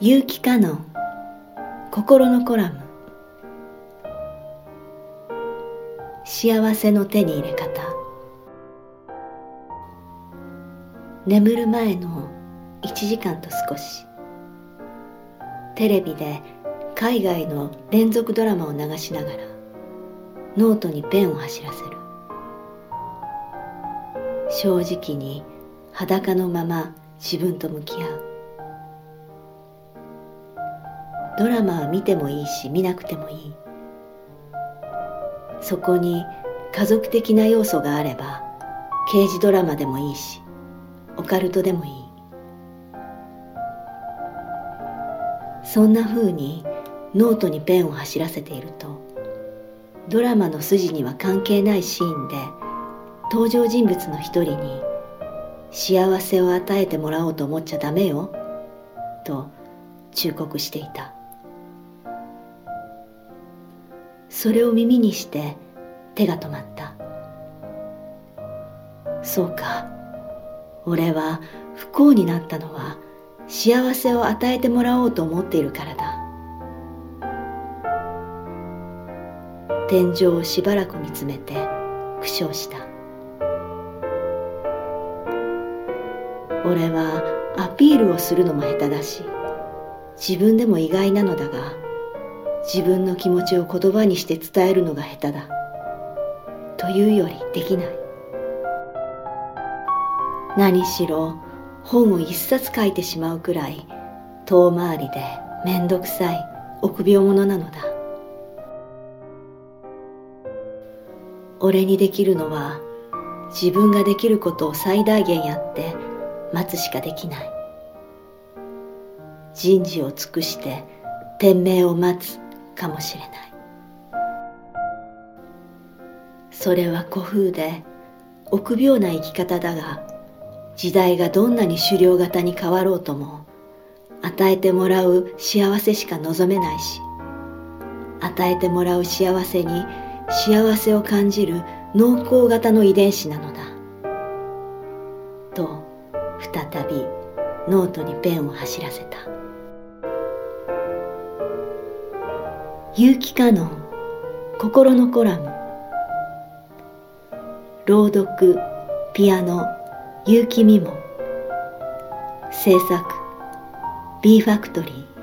有機カノン心のコラム。幸せの手に入れ方。眠る前の1時間と少し。テレビで海外の連続ドラマを流しながらノートにペンを走らせる。正直に裸のまま自分と向き合う。ドラマは見てもいいし見なくてもいい。そこに家族的な要素があれば刑事ドラマでもいいしオカルトでもいい。そんな風にノートにペンを走らせているとドラマの筋には関係ないシーンで登場人物の一人に幸せを与えてもらおうと思っちゃダメよと忠告していた。それを耳にして手が止まった。そうか。俺は不幸になったのは幸せを与えてもらおうと思っているからだ。天井をしばらく見つめて苦笑した。俺はアピールをするのも下手だし自分でも意外なのだが自分の気持ちを言葉にして伝えるのが下手だ。というよりできない。何しろ本を一冊書いてしまうくらい遠回りでめんどくさい臆病者なのだ。俺にできるのは自分ができることを最大限やって待つしかできない。人事を尽くして天命を待つ。かもしれない。それは古風で臆病な生き方だが時代がどんなに狩猟型に変わろうとも与えてもらう幸せしか望めないし与えてもらう幸せに幸せを感じる農耕型の遺伝子なのだ。と再びノートにペンを走らせた。有機カノン心のコラム。朗読ピアノ結城美も。制作 B ファクトリー